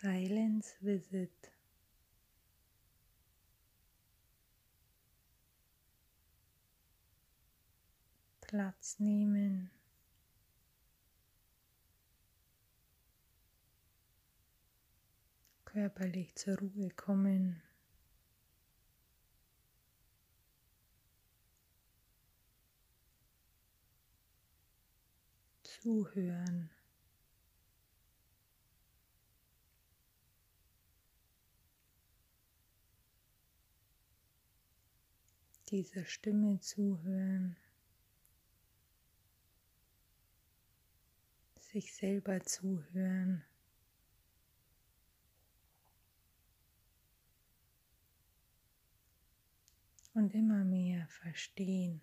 Silence Visit. Platz nehmen. Körperlich zur Ruhe kommen. Zuhören. Dieser Stimme zuhören, sich selber zuhören. Und immer mehr verstehen.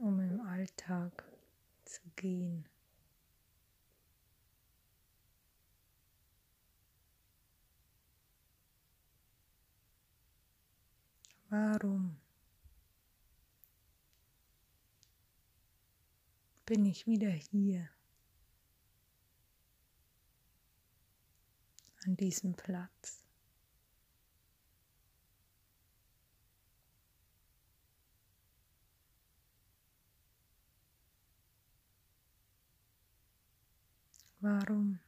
um im Alltag zu gehen. Warum bin ich wieder hier an diesem Platz? Warum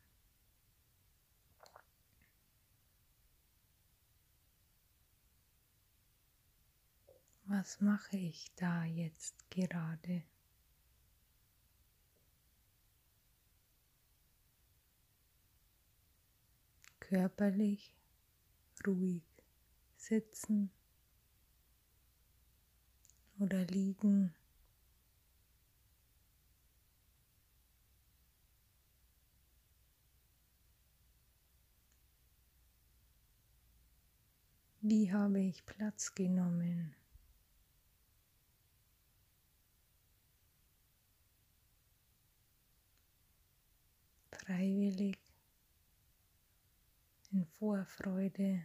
was mache ich da jetzt gerade? Körperlich ruhig sitzen oder liegen. Wie habe ich Platz genommen? Freiwillig in Vorfreude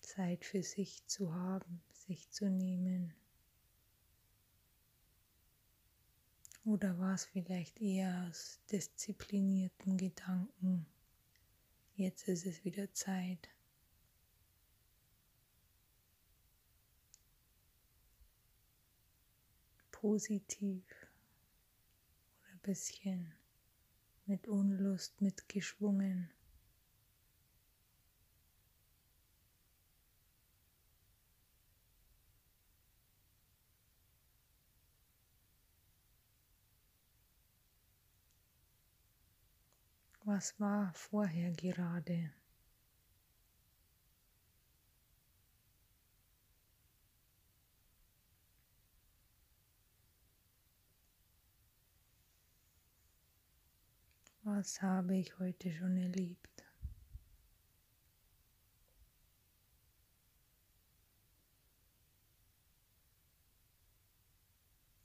Zeit für sich zu haben, sich zu nehmen. Oder war es vielleicht eher aus disziplinierten Gedanken? Jetzt ist es wieder Zeit. Positiv bisschen mit Unlust mitgeschwungen. Was war vorher gerade? Was habe ich heute schon erlebt?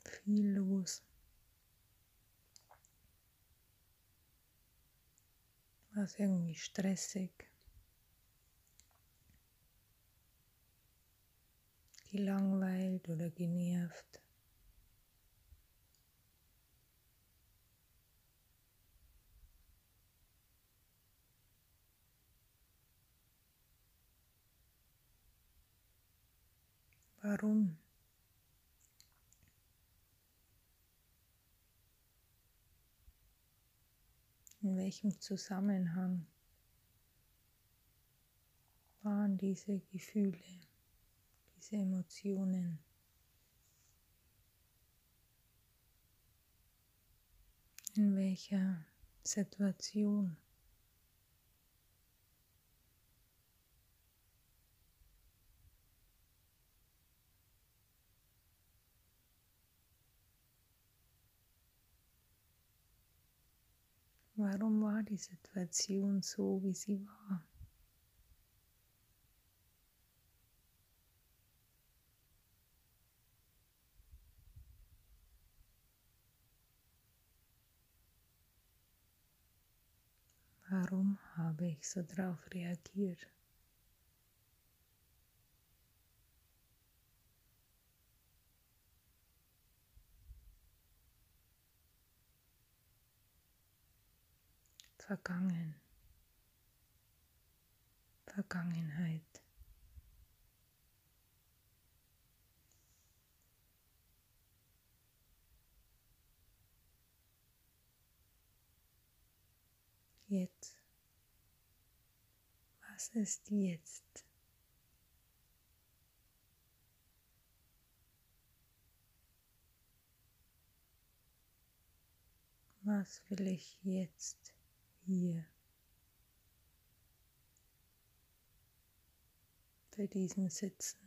Viel los. Was irgendwie stressig. Gelangweilt oder genervt. Warum? In welchem Zusammenhang waren diese Gefühle, diese Emotionen? In welcher Situation? Warum war die Situation so, wie sie war? Warum habe ich so darauf reagiert? Vergangen, Vergangenheit. Jetzt. Was ist jetzt? Was will ich jetzt hier. Bei diesem Sitzen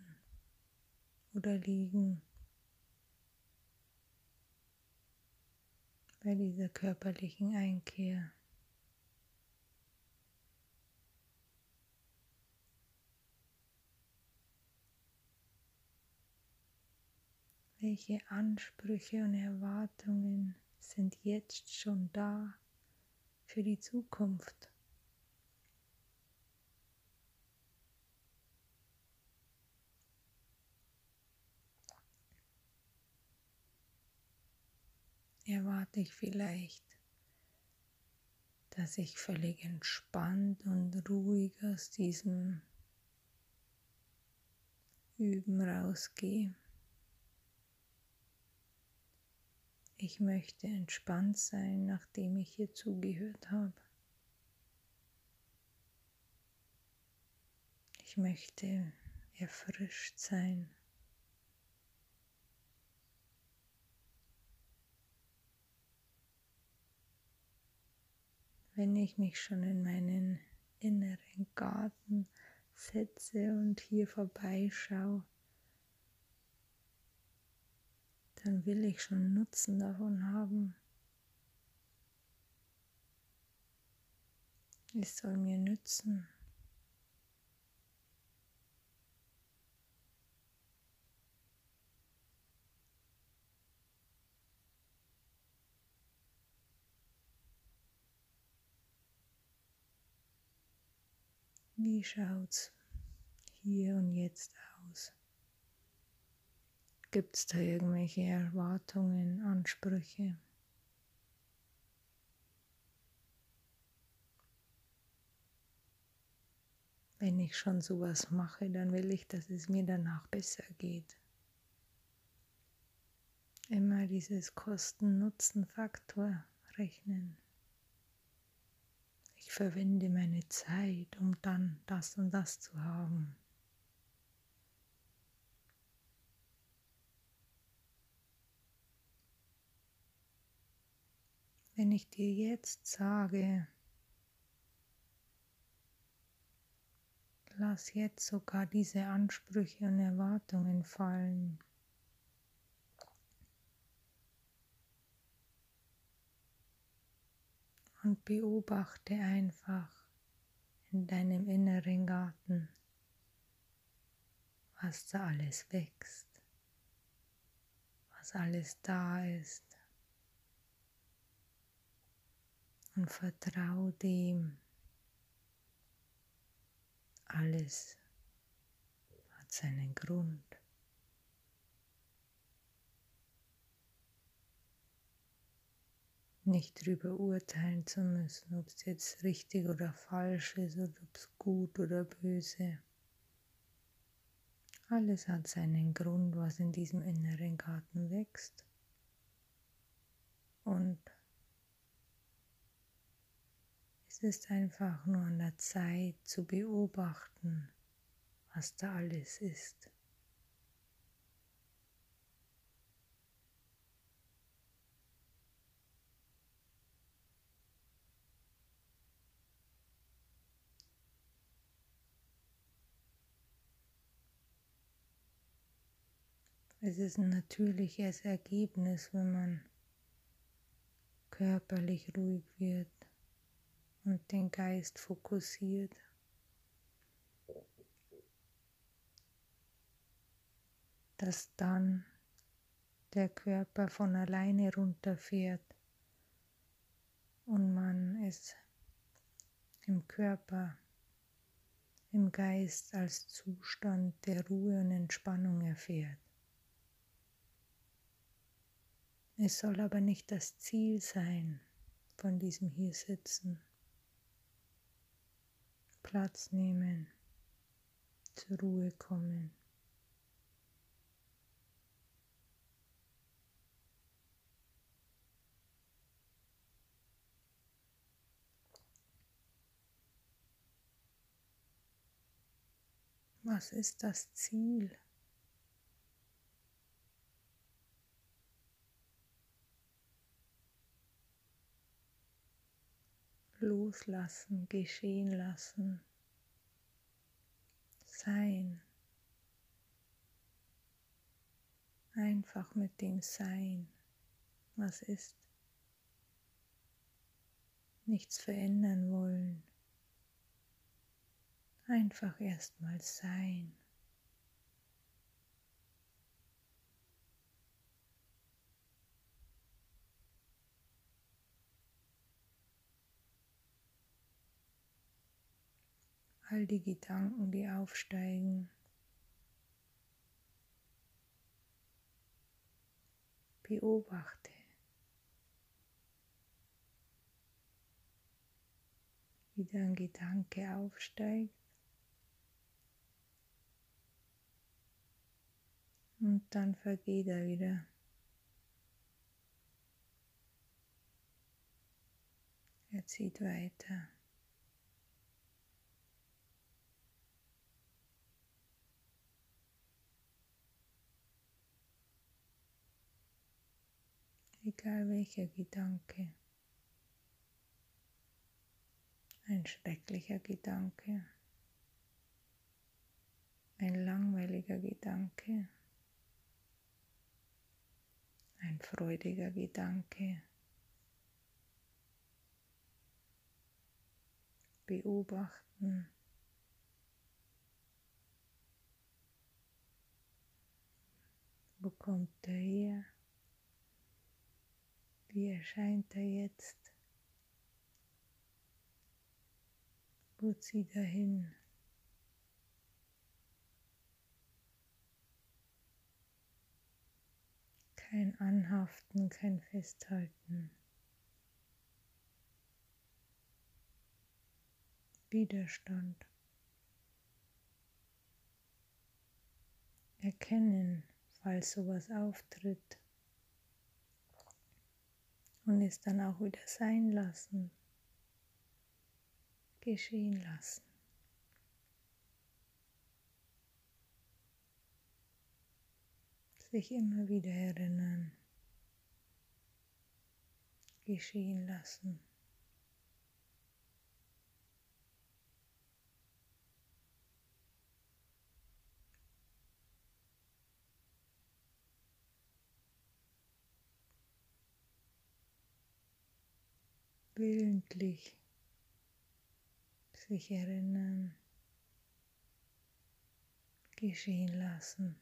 oder Liegen, bei dieser körperlichen Einkehr? Welche Ansprüche und Erwartungen sind jetzt schon da für die Zukunft. Erwarte ich vielleicht, dass ich völlig entspannt und ruhig aus diesem Üben rausgehe. Ich möchte entspannt sein, nachdem ich hier zugehört habe. Ich möchte erfrischt sein. Wenn ich mich schon in meinen inneren Garten setze und hier vorbeischaue, dann will ich schon Nutzen davon haben. Es soll mir nützen. Wie schaut's hier und jetzt aus? Gibt es da irgendwelche Erwartungen, Ansprüche? Wenn ich schon sowas mache, dann will ich, dass es mir danach besser geht. Immer dieses Kosten-Nutzen-Faktor rechnen. Ich verwende meine Zeit, um dann das und das zu haben. Wenn ich dir jetzt sage, lass jetzt sogar diese Ansprüche und Erwartungen fallen. Und beobachte einfach in deinem inneren Garten, was da alles wächst, was alles da ist. Und vertrau dem. Alles hat seinen Grund. Nicht darüber urteilen zu müssen, ob es jetzt richtig oder falsch ist oder ob es gut oder böse. Alles hat seinen Grund, was in diesem inneren Garten wächst. Und es ist einfach nur an der Zeit zu beobachten, was da alles ist. Es ist ein natürliches Ergebnis, wenn man körperlich ruhig wird und den Geist fokussiert. Dass dann der Körper von alleine runterfährt und man es im Körper, im Geist als Zustand der Ruhe und Entspannung erfährt. Es soll aber nicht das Ziel sein von diesem Hiersitzen. Platz nehmen, zur Ruhe kommen. Was ist das Ziel? Loslassen, geschehen lassen, sein. Einfach mit dem Sein, was ist. Nichts verändern wollen. Einfach erstmal sein. All die Gedanken, die aufsteigen. Beobachte. Wie dein Gedanke aufsteigt und dann vergeht er wieder. Er zieht weiter. Egal welcher Gedanke. Ein schrecklicher Gedanke. Ein langweiliger Gedanke ein freudiger Gedanke. Beobachten. Wo kommt er her? Wie erscheint er jetzt? Wo zieht er hin? kein Anhaften, kein Festhalten. Widerstand. Erkennen, falls sowas auftritt. Und es dann auch wieder sein lassen, geschehen lassen. sich immer wieder erinnern, geschehen lassen. Willentlich sich erinnern, geschehen lassen.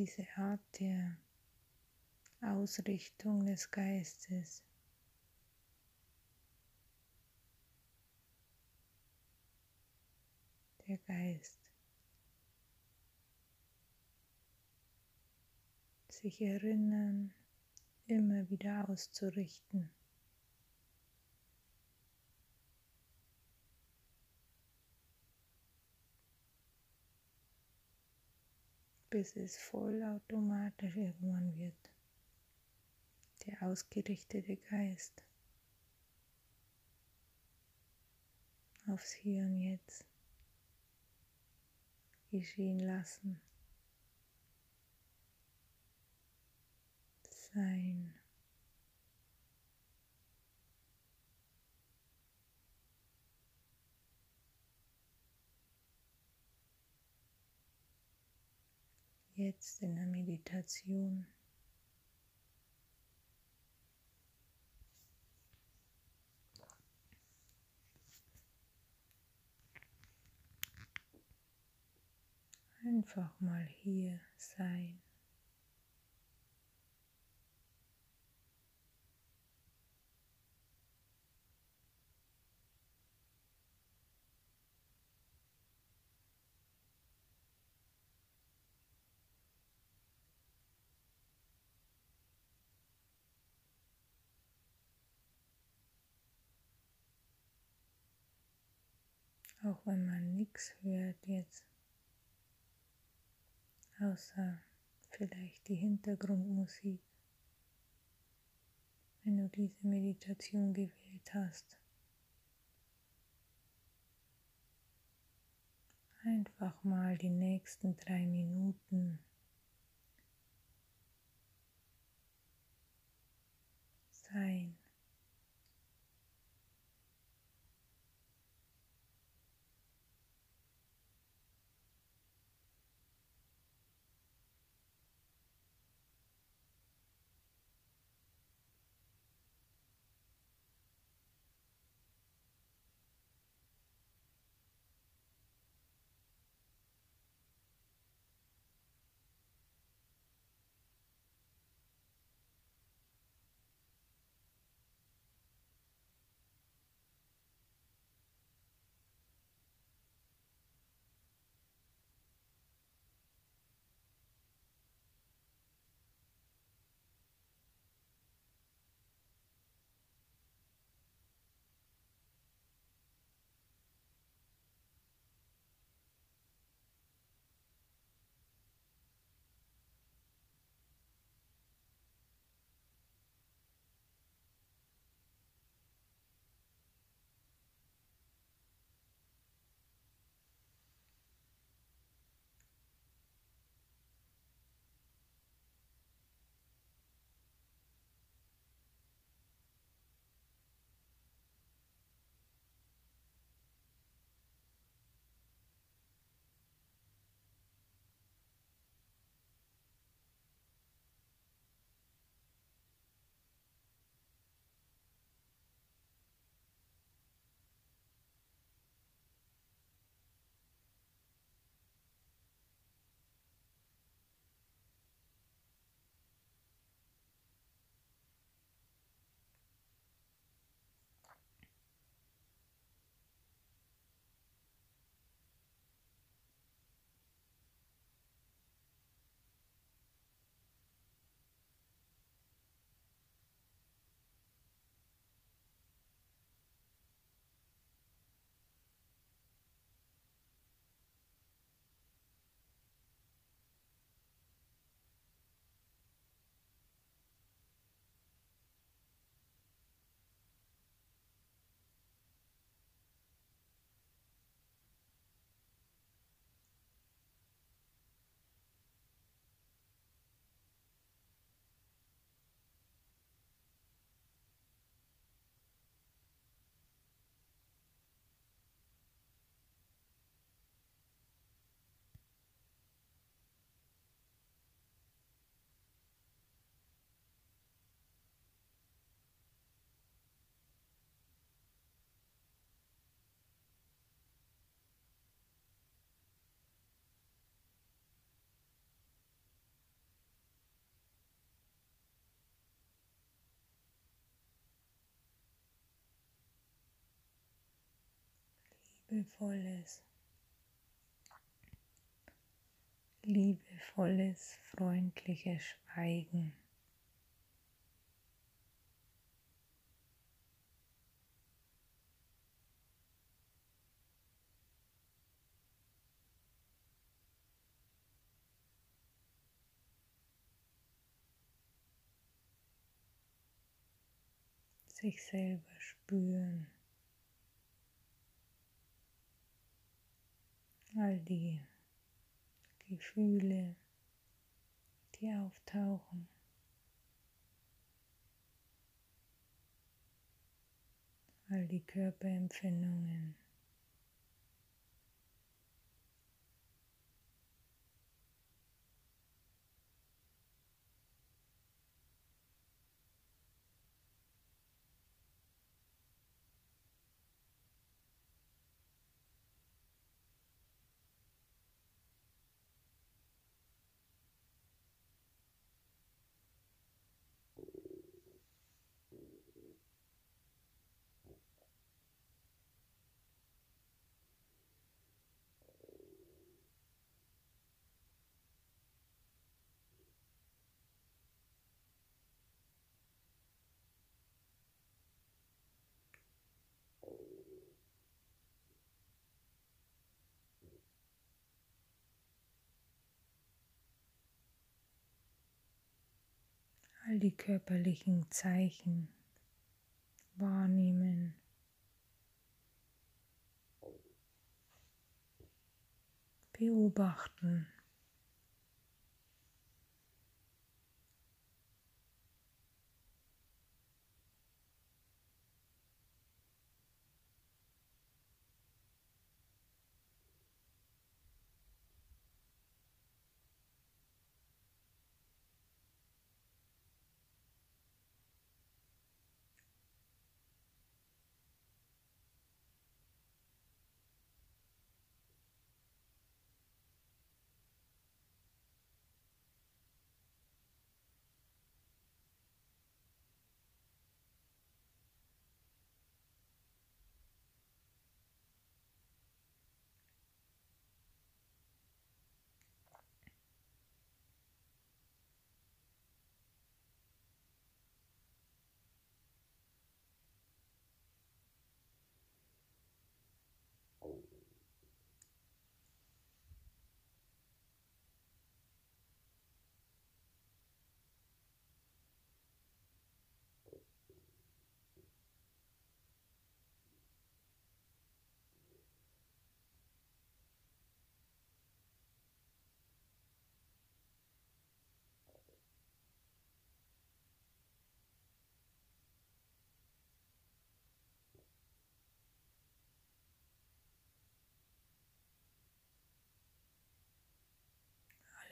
diese Art der Ausrichtung des Geistes. Der Geist sich erinnern, immer wieder auszurichten. bis es vollautomatisch irgendwann wird. Der ausgerichtete Geist aufs Hier und Jetzt geschehen lassen. Sein. jetzt in der Meditation. Einfach mal hier sein. Auch wenn man nichts hört jetzt, außer vielleicht die Hintergrundmusik, wenn du diese Meditation gewählt hast. Einfach mal die nächsten drei Minuten sein. Liebevolles, liebevolles, freundliches Schweigen. sich selber spüren. All die Gefühle, die auftauchen. All die Körperempfindungen. Die körperlichen Zeichen wahrnehmen. Beobachten.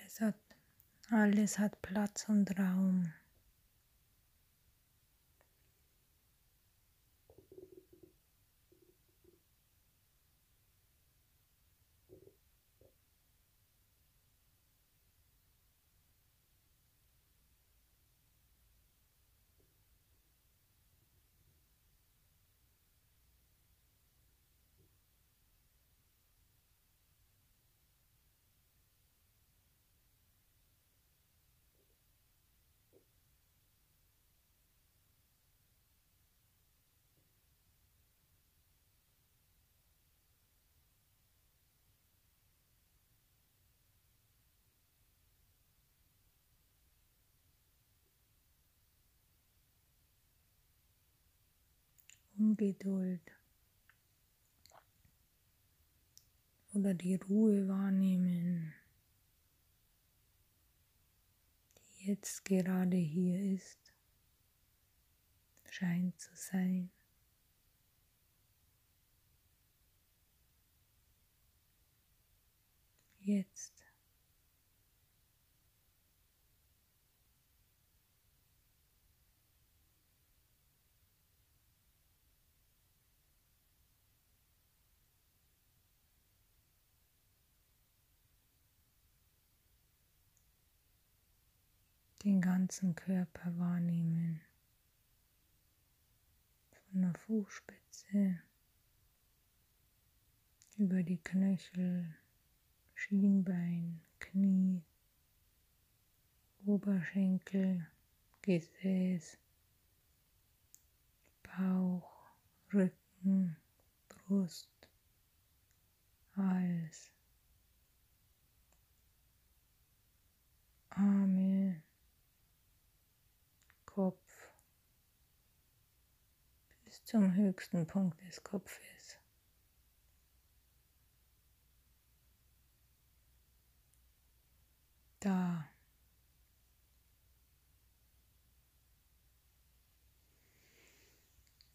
Alles hat, alles hat Platz und Raum. Ungeduld oder die Ruhe wahrnehmen, die jetzt gerade hier ist, scheint zu sein. Jetzt. Den ganzen Körper wahrnehmen. Von der Fußspitze über die Knöchel, Schienbein, Knie, Oberschenkel, Gesäß, Bauch, Rücken, Brust, Hals, Arme, Kopf bis zum höchsten Punkt des Kopfes. Da.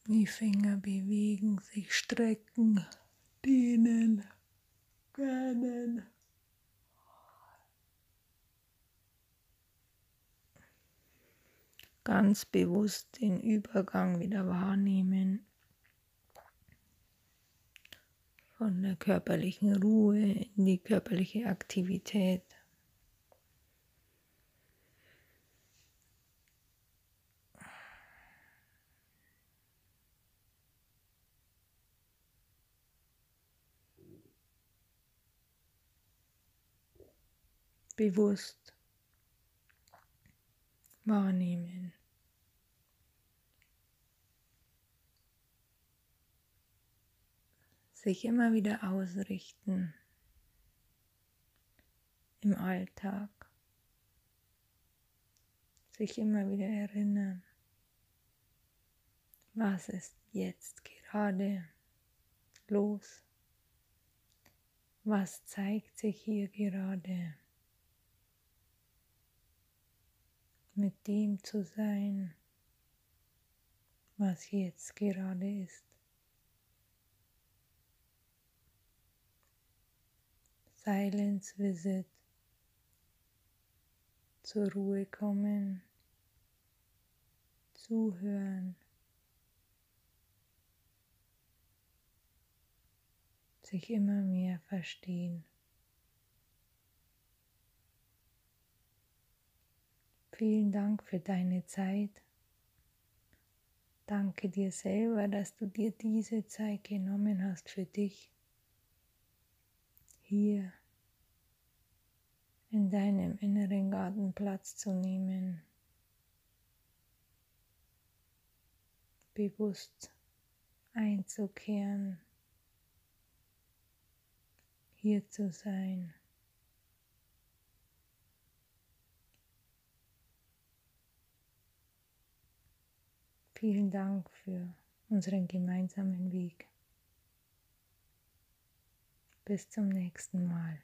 Die Finger bewegen sich, strecken, dehnen, gähnen. Ganz bewusst den Übergang wieder wahrnehmen von der körperlichen Ruhe in die körperliche Aktivität. Bewusst wahrnehmen. Sich immer wieder ausrichten im Alltag. Sich immer wieder erinnern, was ist jetzt gerade los, was zeigt sich hier gerade, mit dem zu sein, was jetzt gerade ist. Silence Visit zur Ruhe kommen, zuhören, sich immer mehr verstehen. Vielen Dank für deine Zeit. Danke dir selber, dass du dir diese Zeit genommen hast für dich. Hier in deinem inneren Garten Platz zu nehmen, bewusst einzukehren, hier zu sein. Vielen Dank für unseren gemeinsamen Weg. Bis zum nächsten Mal.